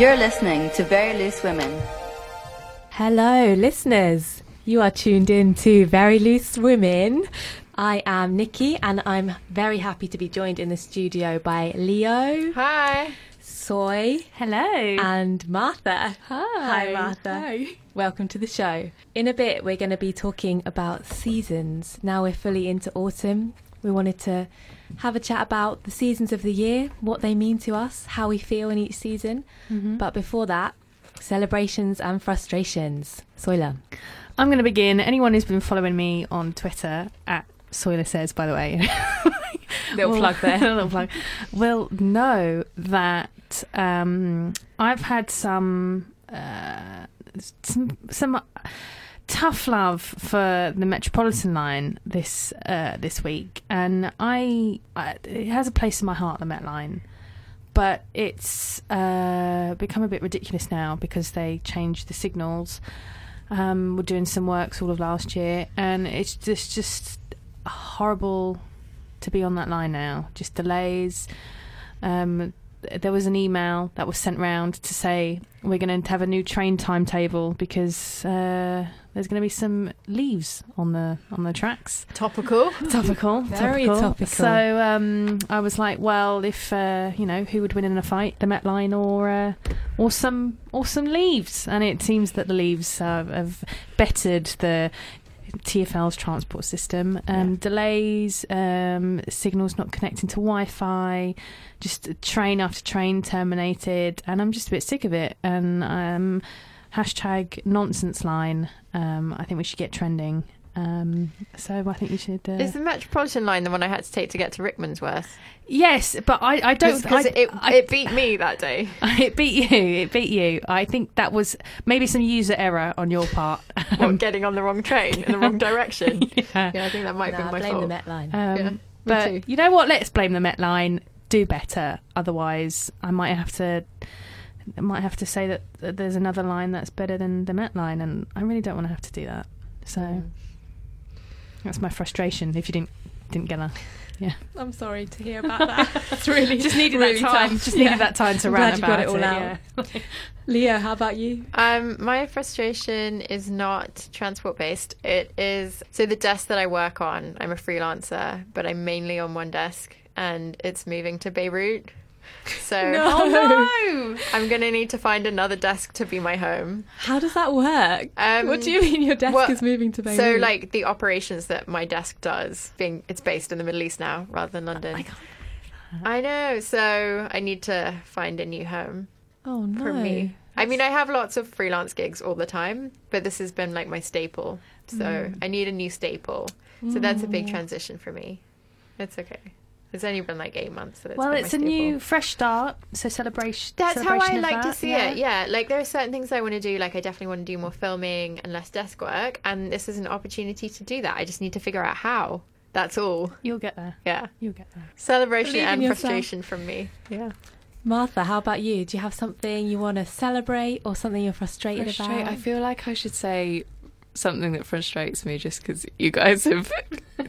You're listening to Very Loose Women. Hello, listeners. You are tuned in to Very Loose Women. I am Nikki, and I'm very happy to be joined in the studio by Leo, Hi. Soy, Hello. and Martha. Hi. Hi, Martha. Hi. Welcome to the show. In a bit, we're going to be talking about seasons. Now we're fully into autumn. We wanted to have a chat about the seasons of the year, what they mean to us, how we feel in each season. Mm-hmm. But before that, celebrations and frustrations. Soila. I'm going to begin. Anyone who's been following me on Twitter at Soiler says, by the way, Little plug there. little plug, will know that um, I've had some uh, some some tough love for the Metropolitan line this uh, this week, and I, I it has a place in my heart, the Met line. But it's uh, become a bit ridiculous now because they changed the signals. Um, we're doing some works all of last year, and it's just just horrible to be on that line now. Just delays. Um, there was an email that was sent round to say we're going to have a new train timetable because uh, there's going to be some leaves on the on the tracks. Topical. Topical, Very topical. So um, I was like, well, if uh, you know who would win in a fight, the Met Line or uh, or some or some leaves, and it seems that the leaves have, have bettered the TFL's transport system. Um, Delays, um, signals not connecting to Wi-Fi, just train after train terminated, and I'm just a bit sick of it. And um, hashtag nonsense line. Um, I think we should get trending. Um, so I think you should. Uh, Is the Metropolitan line the one I had to take to get to Rickmansworth? yes, but I, I don't. Because I, it, I- it beat me that day. it beat you. It beat you. I think that was maybe some user error on your part. What, getting on the wrong train in the wrong direction. Yeah. Yeah, I think that might Nah, be my blame fault. the Met line. Um, Yeah, but too. you know what? Let's blame the Met Line. Do better. Otherwise, I might have to. I might have to say that, that there's another line that's better than the Met Line, and I really don't want to have to do that. So Mm. That's my frustration. If you didn't didn't get that, Yeah. I'm sorry to hear about that. It's really just needed really that time. tough. Just Yeah. needed that time to I'm rant glad you got about it all out. yeah. Leo, how about you? Um, my frustration is not transport based. It is so the desk that I work on. I'm a freelancer, but I'm mainly on one desk, and it's moving to Beirut. So Oh no! I'm gonna need to find another desk to be my home. How does that work? Um, what do you mean your desk well, is moving to Beirut? So, like the operations that my desk does, being it's based in the Middle East now rather than London. I can't- I know. So I need to find a new home oh no. for me. I mean, I have lots of freelance gigs all the time, but this has been like my staple. So Mm. I need a new staple. So that's a big transition for me. It's okay. It's only been like eight months. That it's Well, been it's a new fresh start. So celebration. That's how I of like to that, see it. Yeah, like there are certain things I want to do. Like I definitely want to do more filming and less desk work, and this is an opportunity to do that. I just need to figure out how. That's all. You'll get there. Yeah, You'll get there. celebration Believe and frustration from me. Yeah. Martha, how about you? Do you have something you want to celebrate or something you're frustrated Frustrate. about? I feel like I should say something that frustrates me just because you guys have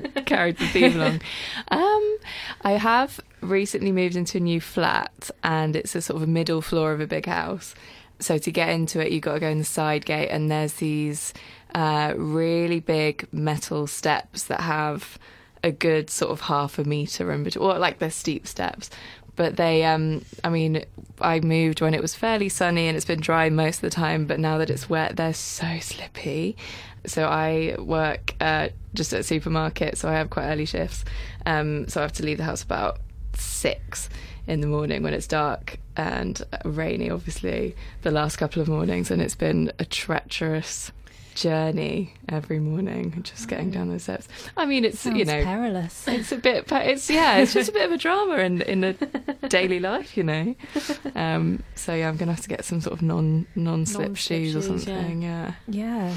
carried the theme along. Um, I have recently moved into a new flat and it's a sort of a middle floor of a big house. So to get into it, you've got to go in the side gate and there's these uh, really big metal steps that have a good sort of half a meter in between, or like they're steep steps. But they, um, I mean, I moved when it was fairly sunny and it's been dry most of the time, but now that it's wet, they're so slippy. So I work uh, just at a supermarket, so I have quite early shifts. Um, so I have to leave the house about six in the morning when it's dark and rainy, obviously, the last couple of mornings, and it's been a treacherous journey every morning, just getting down those steps. I mean, it's Sounds you know, perilous. it's a bit. It's yeah. It's just a bit of a drama in in the daily life, you know. Um, so yeah, I'm gonna have to get some sort of non non slip Non-slip shoes or shoes, yeah. something. Yeah. Yeah.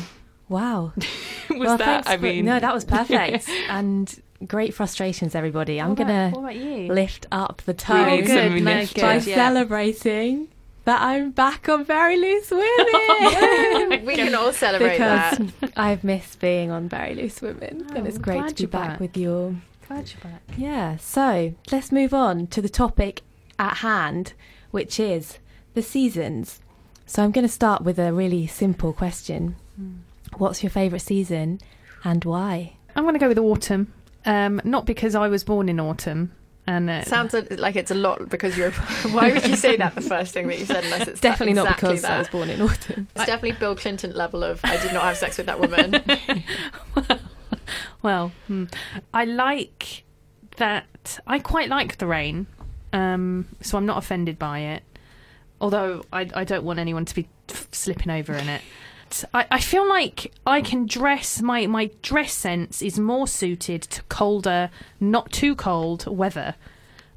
Wow. Was well, that? I for- mean, no, that was perfect. and great frustrations, everybody. I'm about you? lift up the tone some good, no, lifting. by yeah. celebrating that I'm back on Very Loose Women. Oh we can all celebrate because that. I've missed being on Very Loose Women, and Oh, it's I'm great to be back, back. with you all. Glad you're back. Yeah, so let's move on to the topic at hand, which is the seasons. So I'm going to start with a really simple question. Hmm. What's your favourite season and why? I'm going to go with autumn. Um, not because I was born in autumn. And uh, Sounds like it's a lot because you're. Why would you say that the first thing that you said? Unless it's Definitely not exactly because that. I was born in autumn. It's definitely Bill Clinton level of I did not have sex with that woman. Well, hmm. I like that. I quite like the rain, um, so I'm not offended by it. Although I, I don't want anyone to be f- slipping over in it. I, I feel like I can dress my my dress sense is more suited to colder, not too cold weather.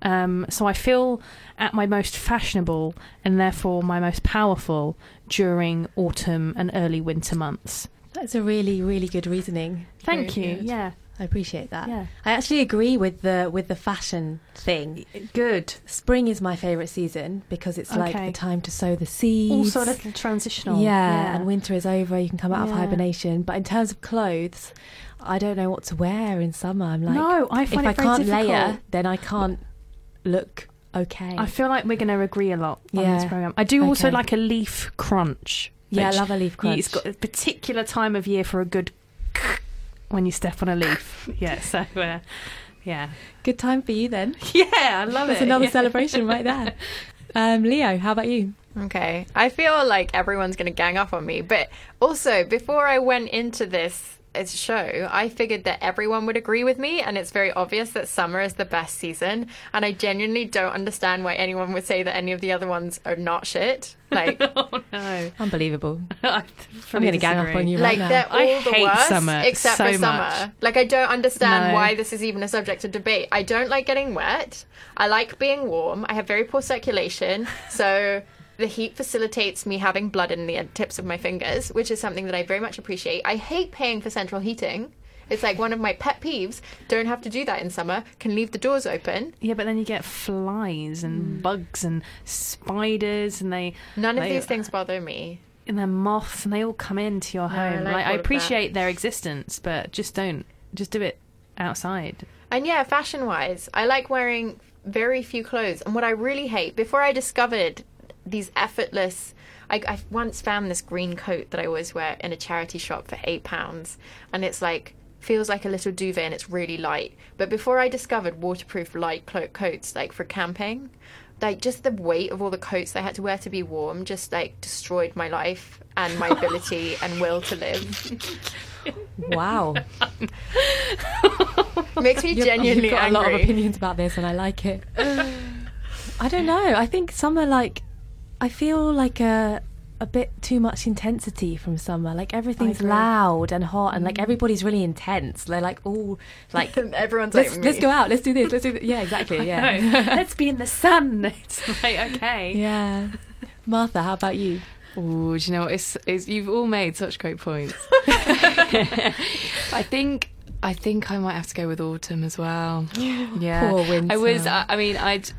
Um, so I feel at my most fashionable and therefore my most powerful during autumn and early winter months. That's a really, really good reasoning. Thank Very you. good. Yeah, I appreciate that. yeah. I actually agree with the with the fashion thing. Good. Spring is my favourite season because it's like the time to sow the seeds. Also a little transitional. Yeah, and winter is over. You can come out of hibernation. But in terms of clothes, I don't know what to wear in summer. I'm like, no, I if find I it very can't difficult. layer, then I can't look okay. I feel like we're going to agree a lot on this program. I do also Okay. like a leaf crunch. yeah, I love a leaf crunch. It's got a particular time of year for a good when you step on a leaf. yeah, so uh, yeah, Good time for you then. yeah, I love That's it. It's another Yeah. celebration right there. Um, Leo, how about you? Okay. I feel like everyone's going to gang up on me. But also, before I went into this show, I figured that everyone would agree with me. And it's very obvious that summer is the best season. And I genuinely don't understand why anyone would say that any of the other ones are not shit. Like, Oh no, Unbelievable. I I'm going to gang up on you like right now. they're all I the hate worst summer except so for summer. much. Like I don't understand No. why this is even a subject of debate. I don't like getting wet. I like being warm. I have very poor circulation, so the heat facilitates me having blood in the tips of my fingers, which is something that I very much appreciate. I hate paying for central heating. It's like one of my pet peeves. Don't have to do that in summer. Can leave the doors open. Yeah, but then you get flies and mm. bugs and spiders, and they None of these things bother me. and they're moths, and they all come into your No, I home. like like, I appreciate their existence, but just don't just do it outside. And yeah, fashion wise, I like wearing very few clothes. And what I really hate, before I discovered these effortless. I, I once found this green coat that I always wear in a charity shop for eight pounds, and it's like feels like a little duvet and it's really light. But before I discovered waterproof light clo- coats, like for camping, like just the weight of all the coats I had to wear to be warm, just like destroyed my life and my ability and will to live. wow. Makes me genuinely You've got angry. a lot of opinions about this, and I like it. I don't know. I think some are like, I feel like a a bit too much intensity from summer. Like everything's loud and hot, and like mm. everybody's really intense. They're like all like. Everyone's Let's, like let's go out. Let's do this. Let's do this. Yeah, exactly. Yeah. Let's be in the sun. It's like okay. yeah. Martha, how about you? Oh, do you know what? It's, it's, you've all made such great points. I think I think I might have to go with autumn as well. Yeah, Poor winter. I was. I, I mean, I'd.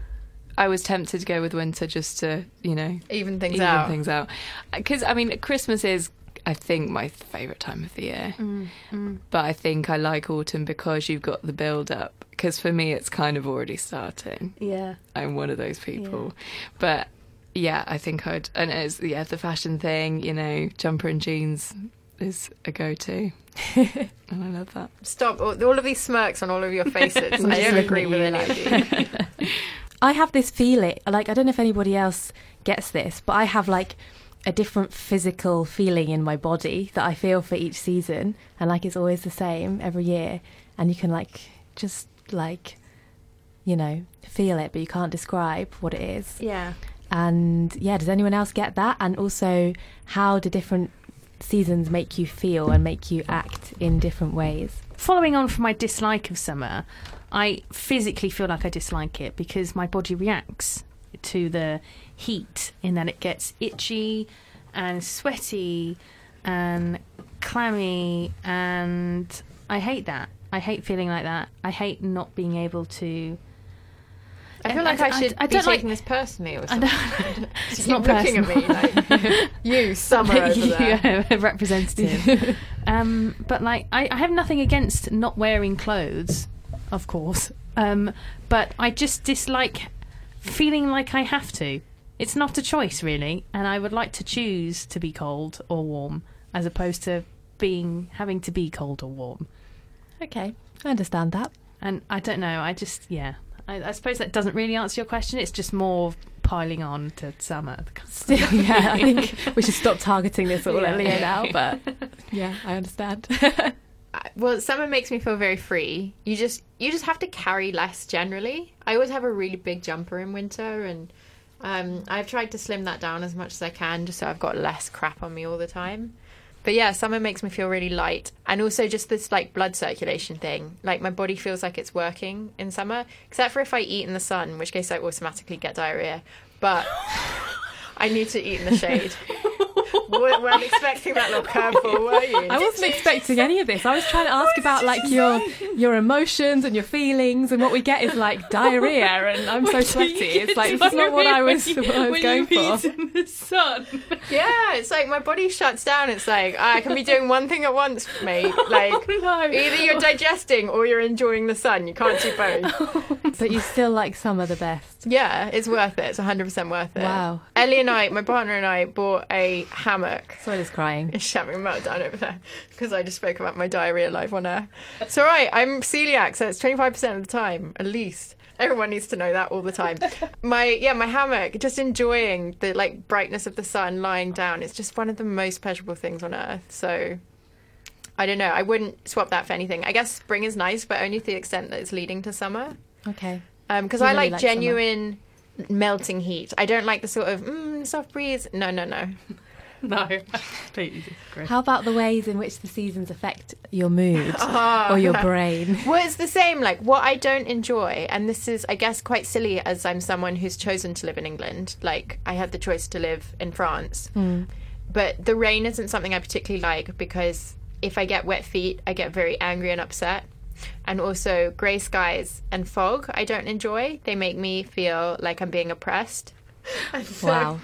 I was tempted to go with winter just to, you know, even things even out. things out. Because I mean, Christmas is, I think, my favourite time of the year. Mm, But I think I like autumn because you've got the build up. Because for me, it's kind of already starting. Yeah. I'm one of those people. But yeah, I think I'd. And it's yeah, the fashion thing. You know, jumper and jeans is a go-to, and I love that. Stop all, all of these smirks on all of your faces. I don't agree with any of you. I have this feeling, like I don't know if anybody else gets this, but I have like a different physical feeling in my body that I feel for each season, and like it's always the same every year, and you can like just like you know feel it, but you can't describe what it is. Yeah. And yeah, does anyone else get that? And also, how do different seasons make you feel and make you act in different ways? Following on from my dislike of summer, I physically feel like I dislike it because my body reacts to the heat in that it gets itchy and sweaty and clammy and I hate that. I hate feeling like that. I hate not being able to I feel like I- I, should I be don't like- taking this personally or I something. don't, It's not looking at me like you, summer over there. yeah, a representative. um, but like, I, I have nothing against not wearing clothes, of course. Um, but I just dislike feeling like I have to. it's not a choice really, and I would like to choose to be cold or warm as opposed to being having to be cold or warm. Okay, I understand that. And I don't know. I just yeah. I, I suppose that doesn't really answer your question. It's just more piling on to summer. Still, yeah, I think we should stop targeting this all Yeah. at Leo now. But yeah, I understand. Well summer makes me feel very free you just you just have to carry less generally i always have a really big jumper in winter and um, i've tried to slim that down as much as i can just so i've got less crap on me all the time but yeah summer makes me feel really light. And also just this like blood circulation thing. Like my body feels like it's working in summer. Except for if i eat in the sun in which case i automatically get diarrhea. But i need to eat in the shade weren't weren't expecting that little curveball were you I wasn't expecting any of this. I was trying to ask about like your your emotions and your feelings, and what we get is like diarrhea, and I'm so sweaty. It's like this is not what I was what I was going for. in the sun. Yeah, it's like my body shuts down. It's like ah, I can be doing one thing at once, mate. Like No, either you're digesting or you're enjoying the sun. You can't do both. but you still like summer the best. Yeah, it's worth it. It's 100% worth it. Wow. Ellie and I, my partner and I, bought a hammock. Soila's crying. She's having a meltdown over there because I just spoke about my diarrhea live on air. It's all right. I'm celiac, so it's 25% of the time, at least. Everyone needs to know that all the time. My yeah, my hammock, just enjoying the like brightness of the sun, lying down. It's just one of the most pleasurable things on earth. So I don't know. I wouldn't swap that for anything. I guess spring is nice, but only to the extent that it's leading to summer. Okay. Because You I really like like summer. genuine melting heat. I don't like the sort of mm, soft breeze. No, no, no. No, completely disagree. How about the ways in which the seasons affect your mood Ah. or your brain? Well, it's the same. Like, what I don't enjoy, and this is, I guess, quite silly as I'm someone who's chosen to live in England. Like, I had the choice to live in France. But the rain isn't something I particularly like because if I get wet feet, I get very angry and upset. And also, grey skies and fog, I don't enjoy. They make me feel like I'm being oppressed. So- Wow.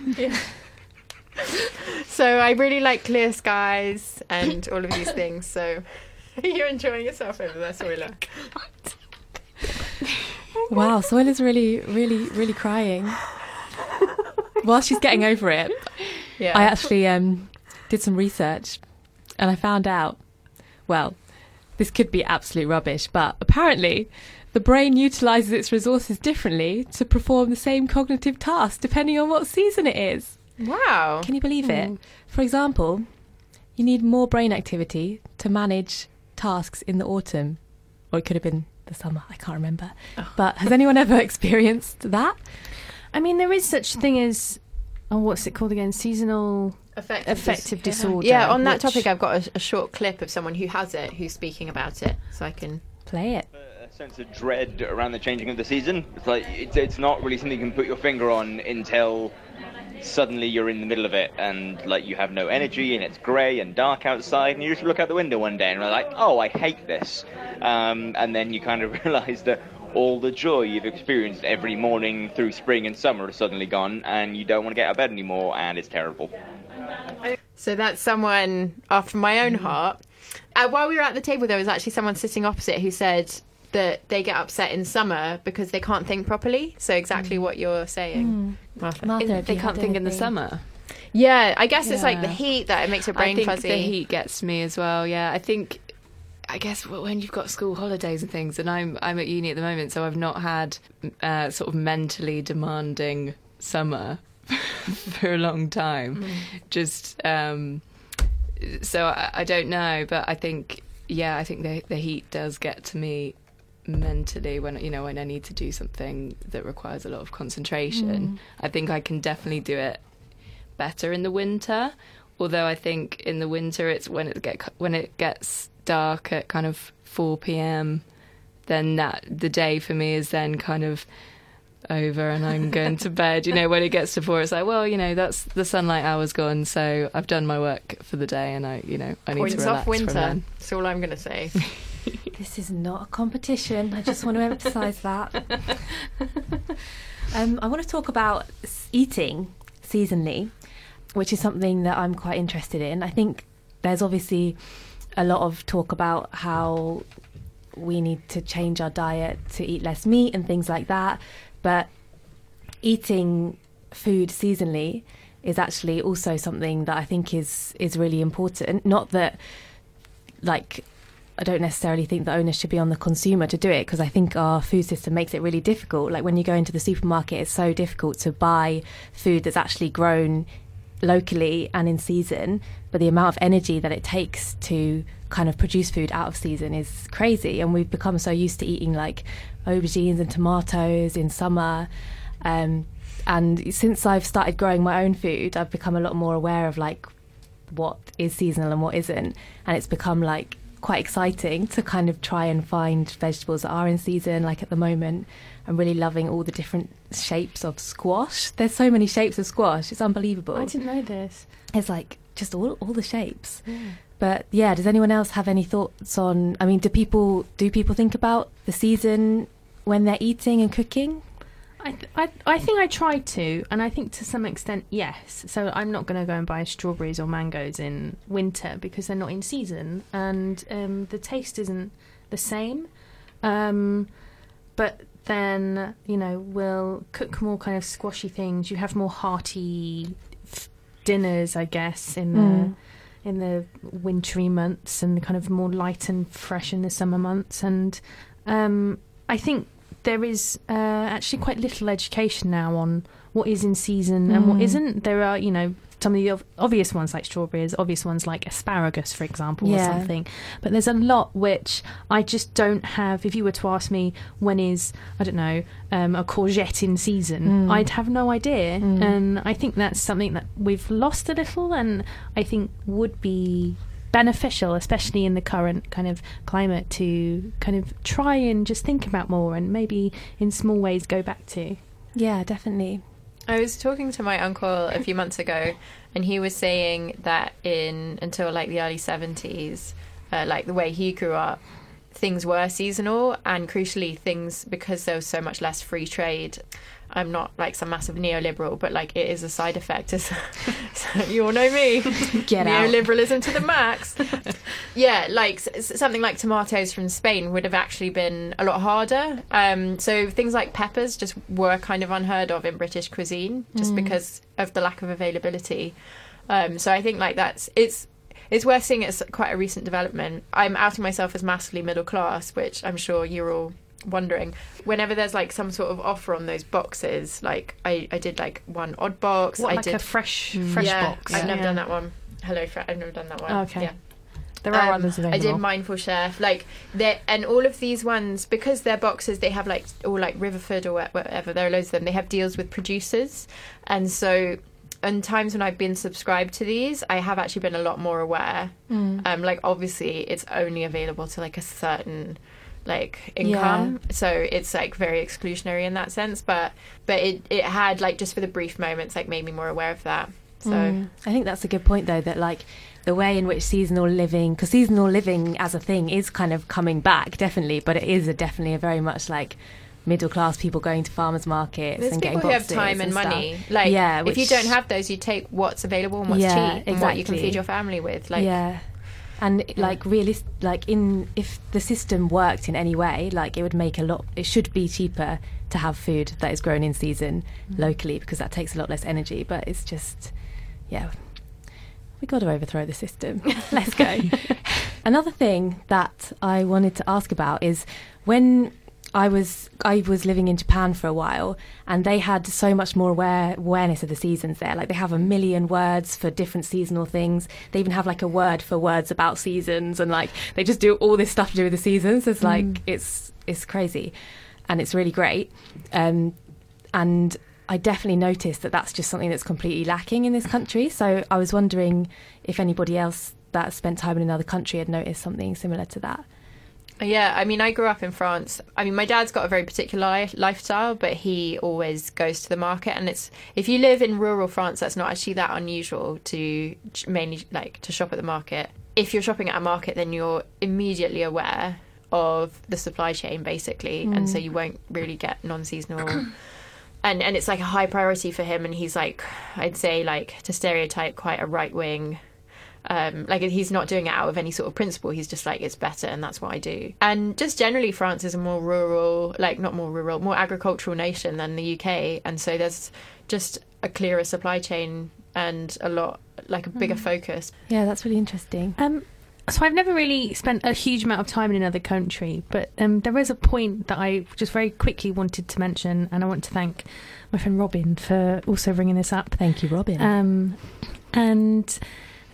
So I really like clear skies and all of these things. So you're enjoying yourself over there, Soila. Wow, Soila's really, really, really crying. While she's getting over it, Yeah. I actually um, did some research and I found out, well, this could be absolute rubbish, but apparently the brain utilizes its resources differently to perform the same cognitive task depending on what season it is. Wow. Can you believe it? Hmm. For example, you need more brain activity to manage tasks in the autumn, or it could have been the summer, I can't remember. Oh. But has anyone ever experienced that? I mean, there is such a thing as oh, what's it called again? Seasonal Affective, affective disorder. Yeah, on that which- topic, I've got a, a short clip of someone who has it, who's speaking about it, so I can. Play it. a sense of dread around the changing of the season. It's like it's, it's not really something you can put your finger on until suddenly you're in the middle of it and like you have no energy and it's grey and dark outside and you just look out the window one day and you're like, oh, I hate this, um, and then you kind of realise that all the joy you've experienced every morning through spring and summer is suddenly gone and you don't want to get out of bed anymore and it's terrible. So that's someone after my own heart. Uh, while we were at the table, there was actually someone sitting opposite who said that they get upset in summer because they can't think properly. So exactly what you're saying. Martha. Martha, they can't think in the summer. Yeah, I guess it's like the heat that it makes your brain I think fuzzy. the heat gets me as well. Yeah, I think. I guess when you've got school holidays and things, and I'm I'm at uni at the moment, so I've not had uh, sort of mentally demanding summer for a long time. Just um, so I, I don't know, but I think yeah, I think the the heat does get to me mentally when you know when I need to do something that requires a lot of concentration. Mm. I think I can definitely do it better in the winter. Although I think in the winter it's when it get when it gets dark at kind of four p.m. Then that the day for me is then kind of over and I'm going to bed. You know, when it gets to four, it's like, well, you know, that's the sunlight hour's gone, so I've done my work for the day, and I, you know, I need Points to relax off winter. then. That's all I'm going to say. This is not a competition. I just want to emphasise that. Um, I want to talk about eating seasonally, which is something that I'm quite interested in. I think there's obviously a lot of talk about how we need to change our diet to eat less meat and things like that. But eating food seasonally is actually also something that I think is is really important. Not that like I don't necessarily think the onus should be on the consumer to do it because I think our food system makes it really difficult. Like when you go into the supermarket, it's so difficult to buy food that's actually grown locally and in season. But the amount of energy that it takes to kind of produce food out of season is crazy. And we've become so used to eating like aubergines and tomatoes in summer. Um, and since I've started growing my own food, I've become a lot more aware of like what is seasonal and what isn't. And it's become like quite exciting to kind of try and find vegetables that are in season. Like at the moment, I'm really loving all the different shapes of squash. There's so many shapes of squash. It's unbelievable. I didn't know this. It's like just all all the shapes. But yeah, does anyone else have any thoughts on? I mean, do people do people think about the season when they're eating and cooking? I, th- I, I think I try to, and I think to some extent, yes. So I'm not going to go and buy strawberries or mangoes in winter because they're not in season, and um, the taste isn't the same. Um, but then, you know, we'll cook more kind of squashy things. You have more hearty f- dinners, I guess, in the Mm. in the wintry months, and kind of more light and fresh in the summer months. And um, I think there is uh, actually quite little education now on what is in season and what Mm. isn't. There are, you know, some of the obvious ones like strawberries, obvious ones like asparagus, for example, or something. But there's a lot which I just don't have. If you were to ask me when is, I don't know, um, a courgette in season, Mm. I'd have no idea. Mm. And I think that's something that we've lost a little and I think would be beneficial, especially in the current kind of climate, to kind of try and just think about more and maybe in small ways go back to. Yeah, definitely. I was talking to my uncle a few months ago, and he was saying that in until like the early seventies, uh, like the way he grew up, things were seasonal, and crucially, things because there was so much less free trade. I'm not like some massive neoliberal, but like it is a side effect. so you all know me. Get out. neoliberalism to the max. yeah, like something like tomatoes from Spain would have actually been a lot harder. Um, so things like peppers just were kind of unheard of in British cuisine, just because of the lack of availability. Um, so I think like that's it's it's worth seeing as quite a recent development. I'm outing myself as massively middle class, which I'm sure you're all wondering. Whenever there's like some sort of offer on those boxes, like I, I did like one odd box. What, I like did a fresh fresh yeah, box? I've never Yeah. done that one. HelloFresh. I've never done that one. Okay. Yeah. There are Um, others I did Mindful Chef, like they and all of these ones because they're boxes. They have like all like Riverford or whatever. There are loads of them. They have deals with producers, and so in times when I've been subscribed to these, I have actually been a lot more aware. Mm. Um, like obviously, it's only available to like a certain like income, so it's like very exclusionary in that sense. But but it it had like just for the brief moments like made me more aware of that. So. Mm. I think that's a good point, though, that like the way in which seasonal living, because seasonal living as a thing is kind of coming back, definitely, but it is a, definitely a very much like middle class people going to farmers markets There's and people getting who have boxes time and, stuff. money. Like, Yeah, if you don't have those, you take what's available and what's Yeah, cheap and what you can feed your family with. Like, yeah. And like really, like in if the system worked in any way, like it would make a lot. It should be cheaper to have food that is grown in season Mm-hmm. locally because that takes a lot less energy. But it's just, yeah, we got to overthrow the system. Let's go. Another thing that I wanted to ask about is when I was I was living in Japan for a while, and they had so much more aware, awareness of the seasons there. Like they have a million words for different seasonal things. They even have like a word for words about seasons, and like they just do all this stuff to do with the seasons. It's like it's it's crazy, and it's really great. Um, and I definitely noticed that that's just something that's completely lacking in this country. So I was wondering if anybody else that spent time in another country had noticed something similar to that. Yeah, I mean, I grew up in France. I mean, my dad's got a very particular li- lifestyle, but he always goes to the market. And it's if you live in rural France, that's not actually that unusual to mainly like to shop at the market. If you're shopping at a market, then you're immediately aware of the supply chain, basically, and so you mm. won't really get non-seasonal. and and it's like a high priority for him. And he's like, I'd say like to stereotype, quite a right wing Um, like he's not doing it out of any sort of principle. He's just like it's better, and that's what I do. And just generally, France is a more rural, like not more rural, more agricultural nation than the UK, and so there's just a clearer supply chain and a lot like a bigger focus. Yeah, that's really interesting. Um, so I've never really spent a huge amount of time in another country, but um, there is a point that I just very quickly wanted to mention, and I want to thank my friend Robin for also bringing this up. Thank you, Robin. Um, and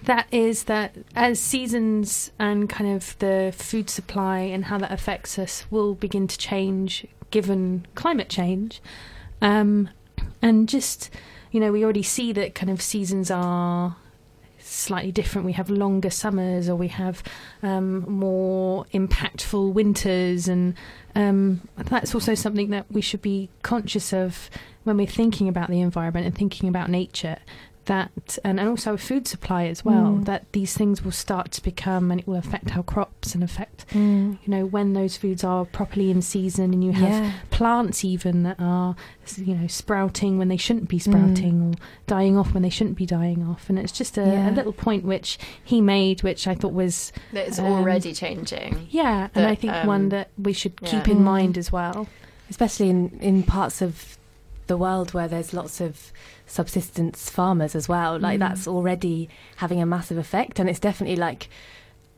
that is that as seasons and kind of the food supply and how that affects us will begin to change given climate change. Um, and just, you know, we already see that kind of seasons are slightly different. We have longer summers, or we have um, more impactful winters, and um, that's also something that we should be conscious of when we're thinking about the environment and thinking about nature. That and, and also food supply as well. Mm. That these things will start to become, and it will affect our crops and affect, Mm. you know, when those foods are properly in season, and you have Yeah. plants even that are you know sprouting when they shouldn't be Mm. sprouting or dying off when they shouldn't be dying off and it's just a, Yeah. a little point which he made which i thought was That it's Um, already changing. yeah and i think um, one that we should yeah. keep in Mm. mind as well especially in, in parts of the world where there's lots of subsistence farmers as well. Like Mm. that's already having a massive effect, and it's definitely like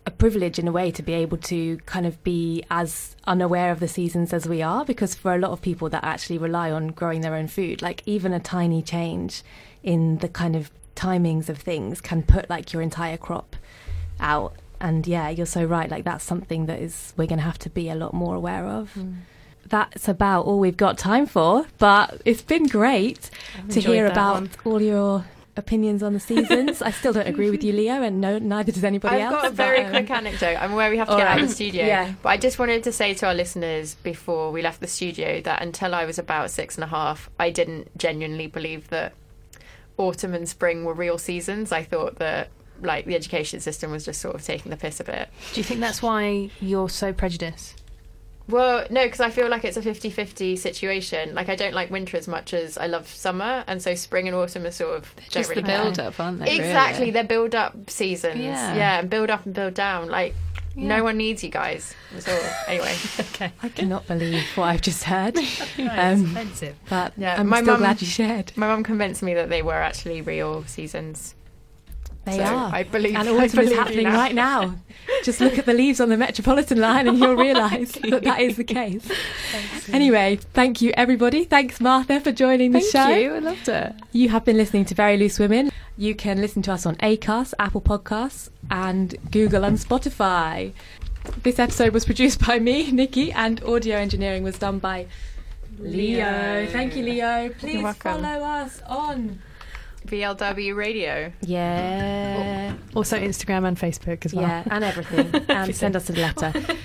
a privilege in a way to be able to kind of be as unaware of the seasons as we are because for a lot of people that actually rely on growing their own food like even a tiny change in the kind of timings of things can put like your entire crop out and yeah you're so right like that's something that is we're going to have to be a lot more aware of that's about all we've got time for but it's been great to hear about one. all your opinions on the seasons i still don't agree with you leo and no neither does anybody I've else got a very but, um, quick anecdote. I'm aware we have to all get out of the studio. Yeah. But I just wanted to say to our listeners before we left the studio that until I was about six and a half, I didn't genuinely believe that autumn and spring were real seasons. I thought that like the education system was just sort of taking the piss a bit. do you think that's why you're so prejudiced Well, no, because I feel like it's a 50 50 situation. Like, I don't like winter as much as I love summer. And so spring and autumn are sort of. don't Just the really care. build up, aren't they? Exactly, really? they're build up seasons. Yeah. Yeah. and build up and build down. Like, Yeah. no one needs you guys. So, anyway. okay i cannot believe what i've just heard um, offensive but Yeah, i'm my still mum- glad you shared My mum convinced me that they were actually real seasons. They So are I believe and autumn is happening right now. Just look at the leaves on the Metropolitan line and you'll realise that that is the case. Anyway, thank you everybody. Thanks Martha for joining the Thank show. you. I loved it. You have been listening to Very Loose Women. You can listen to us on Acast, Apple Podcasts, and Google and Spotify. This episode was produced by me, Nikki, and audio engineering was done by Leo. Thank you, Leo. Please follow us on. VLW Radio. Yeah. also instagram and facebook as well Yeah, and everything. And send us a letter.